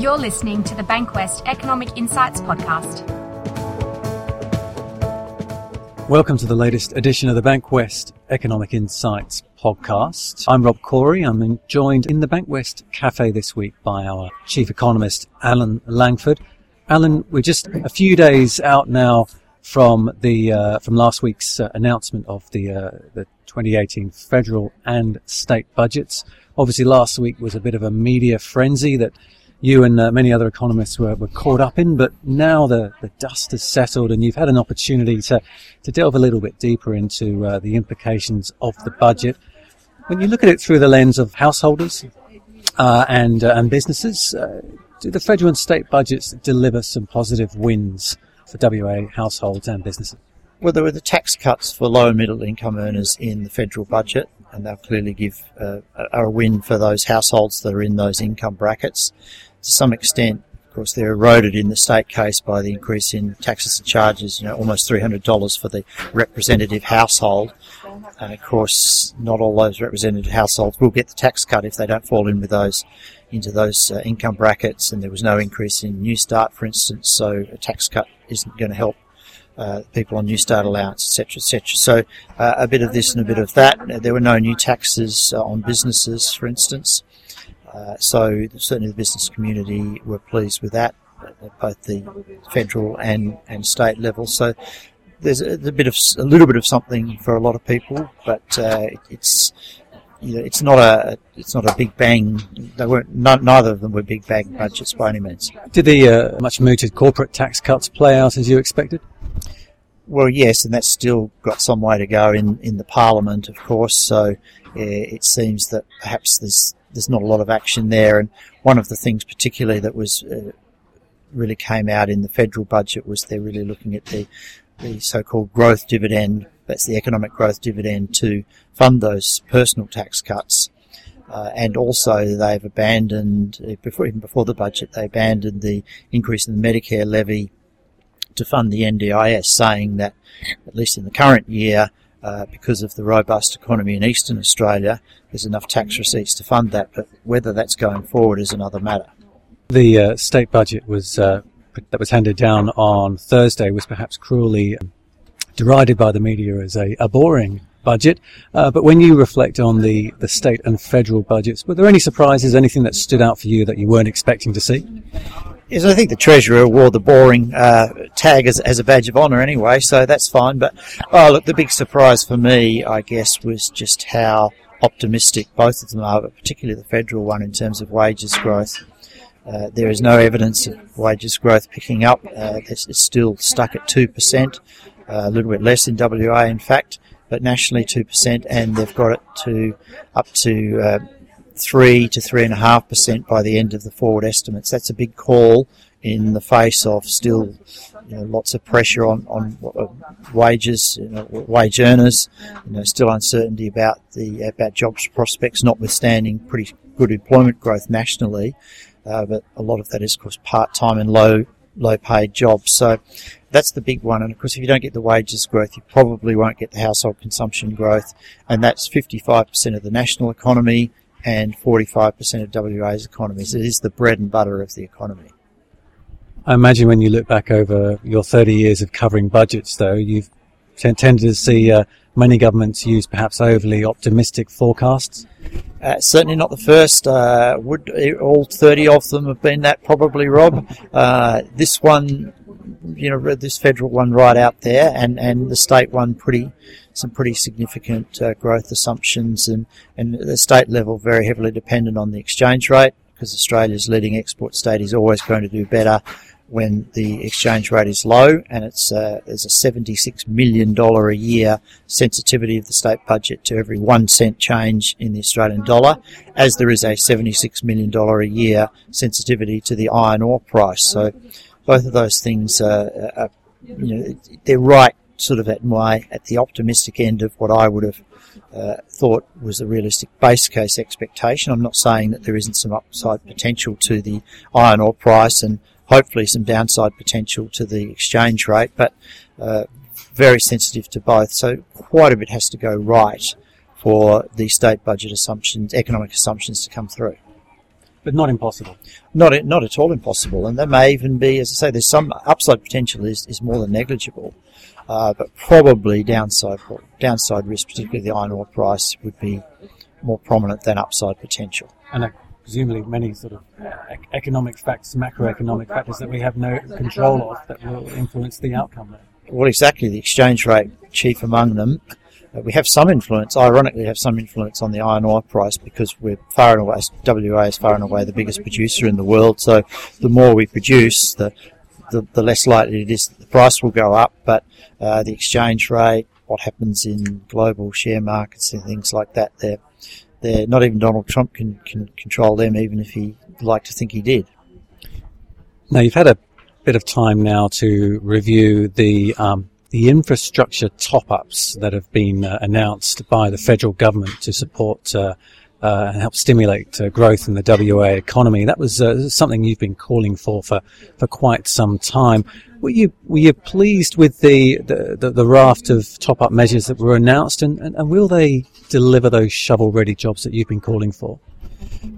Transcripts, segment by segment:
You're listening to the Bankwest Economic Insights Podcast. Welcome to the latest edition of the Bankwest Economic Insights Podcast. I'm Rob Corey. I'm joined in the Bankwest Cafe this week by our Chief Economist, Alan Langford. Alan, we're just a few days out now from the uh, from last week's uh, announcement of the uh, the 2018 federal and state budgets. Obviously, last week was a bit of a media frenzy that you and uh, many other economists were, were caught up in, but now the, the dust has settled and you've had an opportunity to, to delve a little bit deeper into uh, the implications of the budget. When you look at it through the lens of householders uh, and, and businesses, do the federal and state budgets deliver some positive wins for WA households and businesses? Well, there were the tax cuts for low and middle income earners in the federal budget, and they'll clearly give uh, a win for those households that are in those income brackets to some extent, of course, they're eroded in the state case by the increase in taxes and charges, you know, almost $300 for the representative household. And of course, not all those representative households will get the tax cut if they don't fall in with those, into those uh, income brackets. And there was no increase in Newstart, for instance, so a tax cut isn't going to help uh, people on Newstart allowance, etc., etc. So uh, a bit of this and a bit of that. There were no new taxes uh, on businesses, for instance. Uh, so certainly the business community were pleased with that at both the federal and, and state level. So there's a, a, bit of a little bit of something for a lot of people, but uh, it's you know it's not a it's not a big bang. They weren't neither of them were big bang budgets by any means. Did the uh, much mooted corporate tax cuts play out as you expected? Well, yes, and that's still got some way to go in, in the Parliament, of course. So it seems that perhaps there's there's not a lot of action there. And one of the things particularly that was uh, really came out in the federal budget was they're really looking at the the so-called growth dividend. That's the economic growth dividend to fund those personal tax cuts. Uh, and also they've abandoned, uh, before, even before the budget, they abandoned the increase in the Medicare levy to fund the NDIS, saying that, at least in the current year, uh, because of the robust economy in eastern Australia, there's enough tax receipts to fund that, but whether that's going forward is another matter. The uh, state budget was uh, that was handed down on Thursday was perhaps cruelly derided by the media as a, a boring budget. Uh, but when you reflect on the, the state and federal budgets, were there any surprises, anything that stood out for you that you weren't expecting to see? Yes, I think the treasurer wore the boring uh, tag as, as a badge of honour anyway, so that's fine. But oh, look, the big surprise for me, I guess, was just how optimistic both of them are, but particularly the federal one in terms of wages growth. Uh, there is no evidence of wages growth picking up. Uh, it's, it's, still stuck at two percent, uh, a little bit less in WA, in fact, but nationally two percent, and they've got it to up to uh, three to three and a half percent by the end of the forward estimates. That's a big call in the face of still you know, lots of pressure on, on uh, wages, you know, wage earners, you know, still uncertainty about the about jobs prospects, notwithstanding pretty good employment growth nationally. Uh, but a lot of that is, of course, part-time and low low paid jobs. So that's the big one. And of course, if you don't get the wages growth, you probably won't get the household consumption growth. And that's 55% of the national economy and 45% of WA's economy. So it is the bread and butter of the economy. I imagine when you look back over your 30 years of covering budgets, though, you've tended to see uh, many governments use perhaps overly optimistic forecasts. Uh, certainly not the first. Uh, would all 30 of them have been that? Probably, Rob. Uh, this one, you know, this federal one right out there, and, and the state one pretty some pretty significant uh, growth assumptions, and, and the state level very heavily dependent on the exchange rate because Australia's leading export state is always going to do better when the exchange rate is low, and it's uh, there's a $76 million a year sensitivity of the state budget to every one cent change in the Australian dollar, as there is a $76 million a year sensitivity to the iron ore price. So both of those things are, are you know, they're right sort of at my at the optimistic end of what I would have uh, thought was a realistic base case expectation. I'm not saying that there isn't some upside potential to the iron ore price and hopefully some downside potential to the exchange rate, but uh, very sensitive to both. So quite a bit has to go right for the state budget assumptions, economic assumptions to come through. But not impossible. Not not at all impossible, and there may even be, as I say, there's some upside potential is, is more than negligible, uh, but probably downside downside risk, particularly the iron ore price, would be more prominent than upside potential. And uh, presumably many sort of economic factors, macroeconomic factors that we have no control of that will influence the outcome there. Well, exactly. The exchange rate chief among them. Uh, we have some influence, ironically, have some influence on the iron ore price because we're far and away, WA is far and away the biggest producer in the world. So the more we produce, the the, the less likely it is that the price will go up. But uh, the exchange rate, what happens in global share markets and things like that, they're, they're not even Donald Trump can, can control them, even if he like to think he did. Now you've had a bit of time now to review the um, the infrastructure top-ups that have been uh, announced by the federal government to support uh, uh, and help stimulate uh, growth in the WA economy. That was uh, something you've been calling for for, for quite some time. Were you were you pleased with the the, the, raft of top-up measures that were announced, and, and, and will they deliver those shovel-ready jobs that you've been calling for?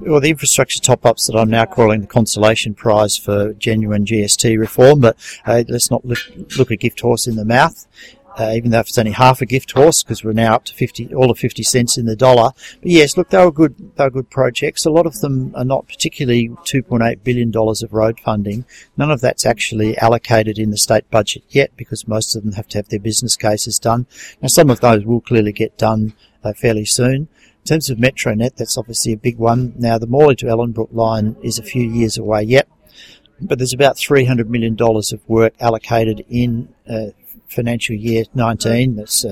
Well, the infrastructure top-ups that I'm now calling the consolation prize for genuine GST reform. But uh, let's not look, look, a gift horse in the mouth. Uh, even though it's only half a gift horse, because we're now up to 50, all of 50 cents in the dollar. But yes, look, they were good, they were good projects. A lot of them are not particularly $2.8 billion of road funding. None of that's actually allocated in the state budget yet, because most of them have to have their business cases done. Now, some of those will clearly get done uh, fairly soon. In terms of Metronet, that's obviously a big one. Now, the Morley to Ellenbrook line is a few years away yet, but there's about $300 million of work allocated in uh, financial year 19, that's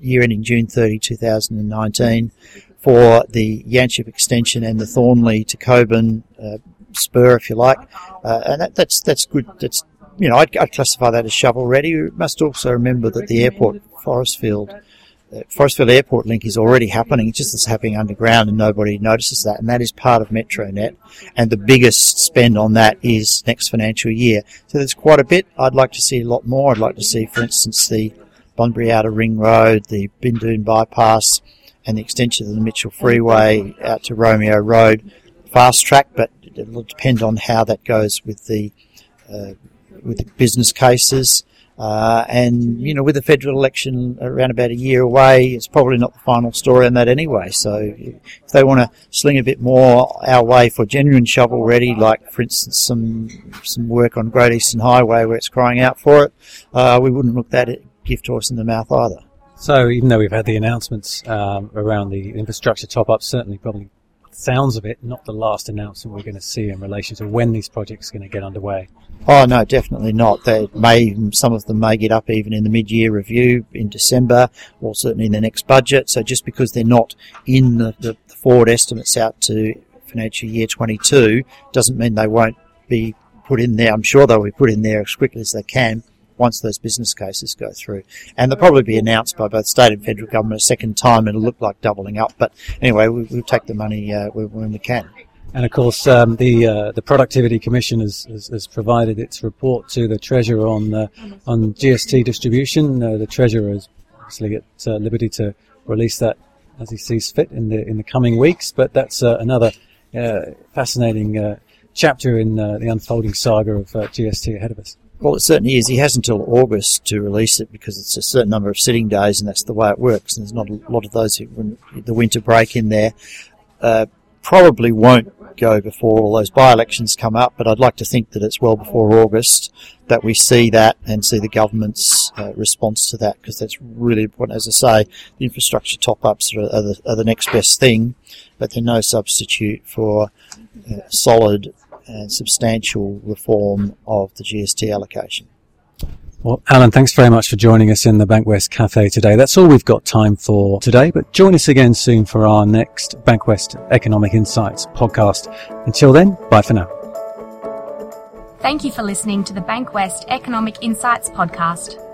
year ending June 30, 2019, for the Yanchep extension and the Thornlie to Cockburn uh, spur, if you like. Uh, and that, that's, that's good. That's, you know, I'd, I'd classify that as shovel ready. You must also remember that the airport, Forrestfield, Forrestfield Airport link is already happening. It's just it's happening underground and nobody notices that. And that is part of Metronet. And the biggest spend on that is next financial year. So there's quite a bit. I'd like to see a lot more. I'd like to see, for instance, the Bunbury Outer Ring Road, the Bindoon Bypass, and the extension of the Mitchell Freeway out to Romeo Road fast track, but it'll depend on how that goes with the, uh, with the business cases. Uh, and, you know, with the federal election around about a year away, it's probably not the final story on that anyway. So if they want to sling a bit more our way for genuine shovel ready, like, for instance, some, some work on Great Eastern Highway where it's crying out for it, uh, we wouldn't look that gift horse in the mouth either. So even though we've had the announcements um, around the infrastructure top-up, certainly probably sounds of it, not the last announcement we're going to see in relation to when these projects are going to get underway. Oh no, definitely not. They may some of them may get up even in the mid-year review in December, or certainly in the next budget. So just because they're not in the, the forward estimates out to financial year 22, doesn't mean they won't be put in there. I'm sure they'll be put in there as quickly as they can once those business cases go through. And they'll probably be announced by both state and federal government a second time. It'll look like doubling up. But anyway, we, will take the money uh, when we can. And of course, um, the uh, the Productivity Commission has, has, has, provided its report to the Treasurer on uh, on GST distribution. Uh, the Treasurer is obviously at uh, liberty to release that as he sees fit in the in the coming weeks. But that's uh, another uh, fascinating chapter in the unfolding saga of GST ahead of us. Well, it certainly is. He has until August to release it because it's a certain number of sitting days, and that's the way it works. And there's not a lot of those who, the winter break in there. Uh, probably won't go before all those by-elections come up, but I'd like to think that it's well before August that we see that and see the government's uh, response to that because that's really important. As I say, the infrastructure top-ups are, are, the, are the next best thing, but they're no substitute for uh, solid and substantial reform of the GST allocation. Well, Alan, thanks very much for joining us in the Bankwest Cafe today. That's all we've got time for today, but join us again soon for our next Bankwest Economic Insights podcast. Until then, bye for now. Thank you for listening to the Bankwest Economic Insights podcast.